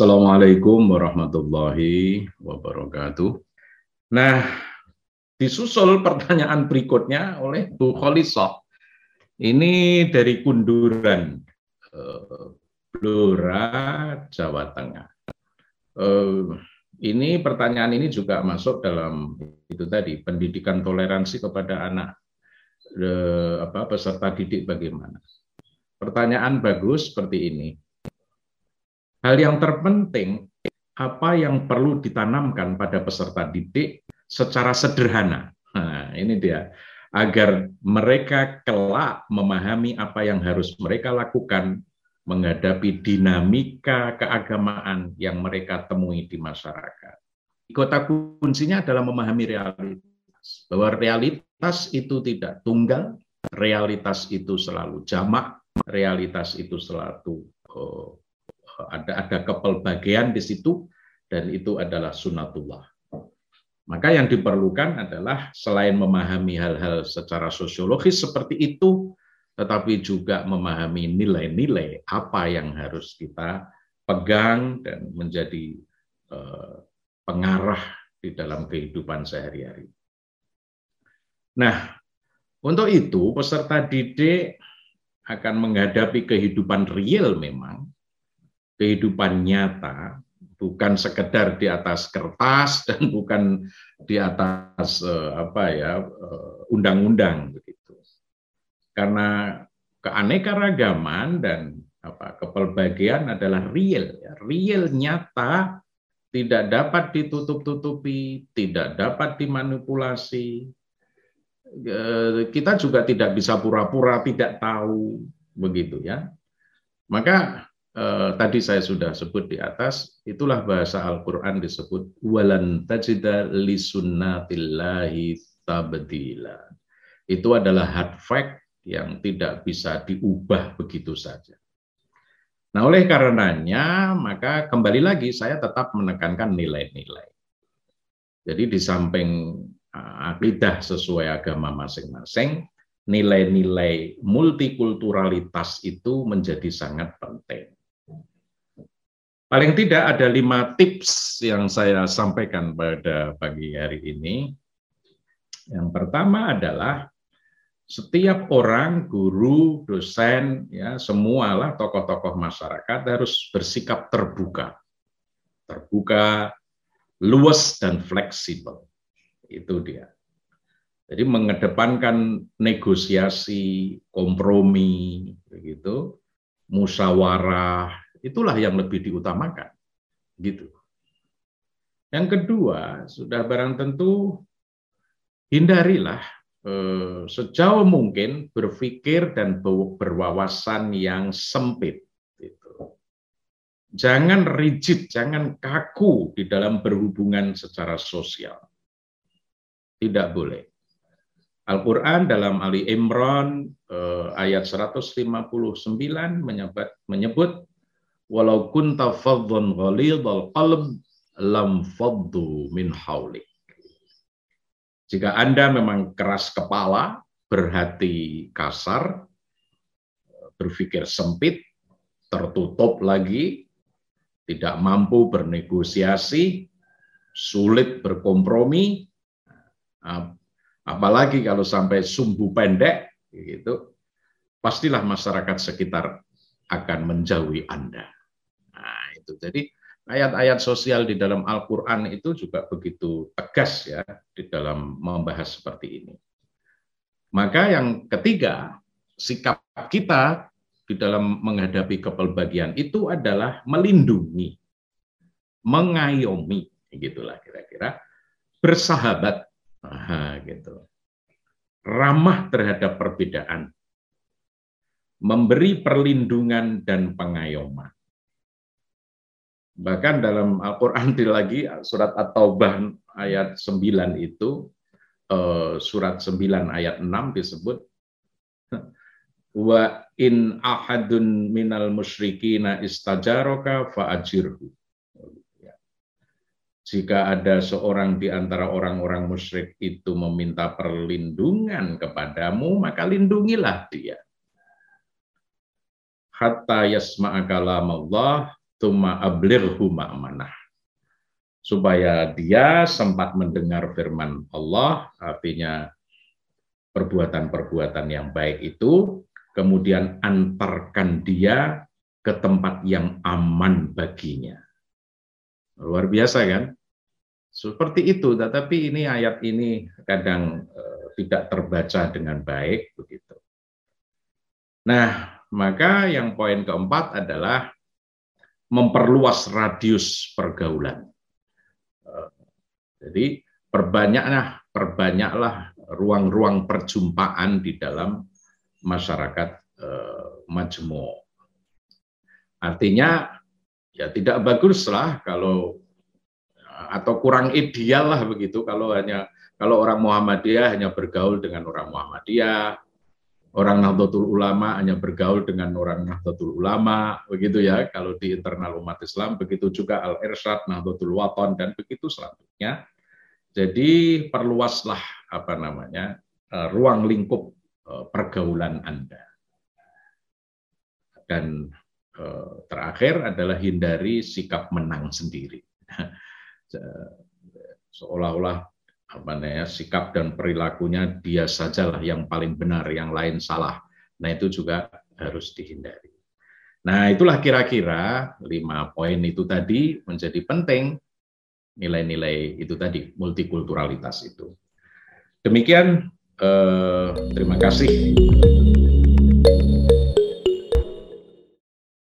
Assalamualaikum warahmatullahi wabarakatuh. Nah, disusul pertanyaan berikutnya oleh Bu Kholisah. Ini dari Kunduran, eh, Blora, Jawa Tengah. Eh, ini pertanyaan ini juga masuk dalam itu tadi pendidikan toleransi kepada anak eh, apa peserta didik bagaimana. Pertanyaan bagus seperti ini Hal yang terpenting, apa yang perlu ditanamkan pada peserta didik secara sederhana. Nah, ini dia. Agar mereka kelak memahami apa yang harus mereka lakukan menghadapi dinamika keagamaan yang mereka temui di masyarakat. Kota kuncinya adalah memahami realitas. Bahwa realitas itu tidak tunggal, realitas itu selalu jamak, realitas itu selalu oh, ada ada kepelbagian di situ dan itu adalah sunatullah. Maka yang diperlukan adalah selain memahami hal-hal secara sosiologis seperti itu, tetapi juga memahami nilai-nilai apa yang harus kita pegang dan menjadi eh, pengarah di dalam kehidupan sehari-hari. Nah, untuk itu peserta didik akan menghadapi kehidupan real memang kehidupan nyata, bukan sekedar di atas kertas dan bukan di atas eh, apa ya eh, undang-undang begitu. Karena keanekaragaman dan apa kepelbagian adalah real, ya. real nyata tidak dapat ditutup-tutupi, tidak dapat dimanipulasi. Eh, kita juga tidak bisa pura-pura tidak tahu begitu ya. Maka eh, tadi saya sudah sebut di atas, itulah bahasa Al-Quran disebut walan tajida li sunnatillahi tabdila. Itu adalah hard fact yang tidak bisa diubah begitu saja. Nah, oleh karenanya, maka kembali lagi saya tetap menekankan nilai-nilai. Jadi di samping eh, akidah sesuai agama masing-masing, nilai-nilai multikulturalitas itu menjadi sangat penting. Paling tidak ada lima tips yang saya sampaikan pada pagi hari ini. Yang pertama adalah setiap orang, guru, dosen, ya semualah tokoh-tokoh masyarakat harus bersikap terbuka, terbuka, luas dan fleksibel. Itu dia. Jadi mengedepankan negosiasi, kompromi, begitu, musyawarah, Itulah yang lebih diutamakan. Gitu. Yang kedua, sudah barang tentu hindarilah eh, sejauh mungkin berpikir dan berwawasan yang sempit. Gitu. Jangan rigid, jangan kaku di dalam berhubungan secara sosial. Tidak boleh. Al-Quran dalam Ali Imran eh, ayat 159 menyebut, menyebut walau kunta faddan ghalidhal qalb lam faddu min haulik. Jika Anda memang keras kepala, berhati kasar, berpikir sempit, tertutup lagi, tidak mampu bernegosiasi, sulit berkompromi, apalagi kalau sampai sumbu pendek, gitu, pastilah masyarakat sekitar akan menjauhi Anda. Itu. Jadi ayat-ayat sosial di dalam Al-Qur'an itu juga begitu tegas ya di dalam membahas seperti ini. Maka yang ketiga, sikap kita di dalam menghadapi kepelbagian itu adalah melindungi, mengayomi, gitulah kira-kira, bersahabat, Aha, gitu, ramah terhadap perbedaan, memberi perlindungan dan pengayoman. Bahkan dalam Al-Quran lagi surat At-Taubah ayat 9 itu, eh, surat 9 ayat 6 disebut, wa in ahadun minal musyrikina istajaroka fa'ajirhu. Jika ada seorang di antara orang-orang musyrik itu meminta perlindungan kepadamu, maka lindungilah dia. Hatta yasma'a kalam Allah tuma ablirhu ma'manah. Supaya dia sempat mendengar firman Allah, artinya perbuatan-perbuatan yang baik itu, kemudian antarkan dia ke tempat yang aman baginya. Luar biasa kan? Seperti itu, tetapi ini ayat ini kadang eh, tidak terbaca dengan baik begitu. Nah, maka yang poin keempat adalah memperluas radius pergaulan. Eh, jadi perbanyaklah perbanyaklah ruang-ruang perjumpaan di dalam masyarakat eh, majmu. Artinya ya tidak baguslah kalau atau kurang ideal lah begitu kalau hanya kalau orang Muhammadiyah hanya bergaul dengan orang Muhammadiyah, orang Nahdlatul Ulama hanya bergaul dengan orang Nahdlatul Ulama, begitu ya. Kalau di internal umat Islam, begitu juga Al Irsyad, Nahdlatul Waton dan begitu selanjutnya. Jadi perluaslah apa namanya eh, ruang lingkup eh, pergaulan Anda. Dan eh, terakhir adalah hindari sikap menang sendiri. Seolah-olah apa namanya sikap dan perilakunya dia sajalah yang paling benar, yang lain salah. Nah itu juga harus dihindari. Nah itulah kira-kira lima poin itu tadi menjadi penting nilai-nilai itu tadi multikulturalitas itu. Demikian, eh, terima kasih.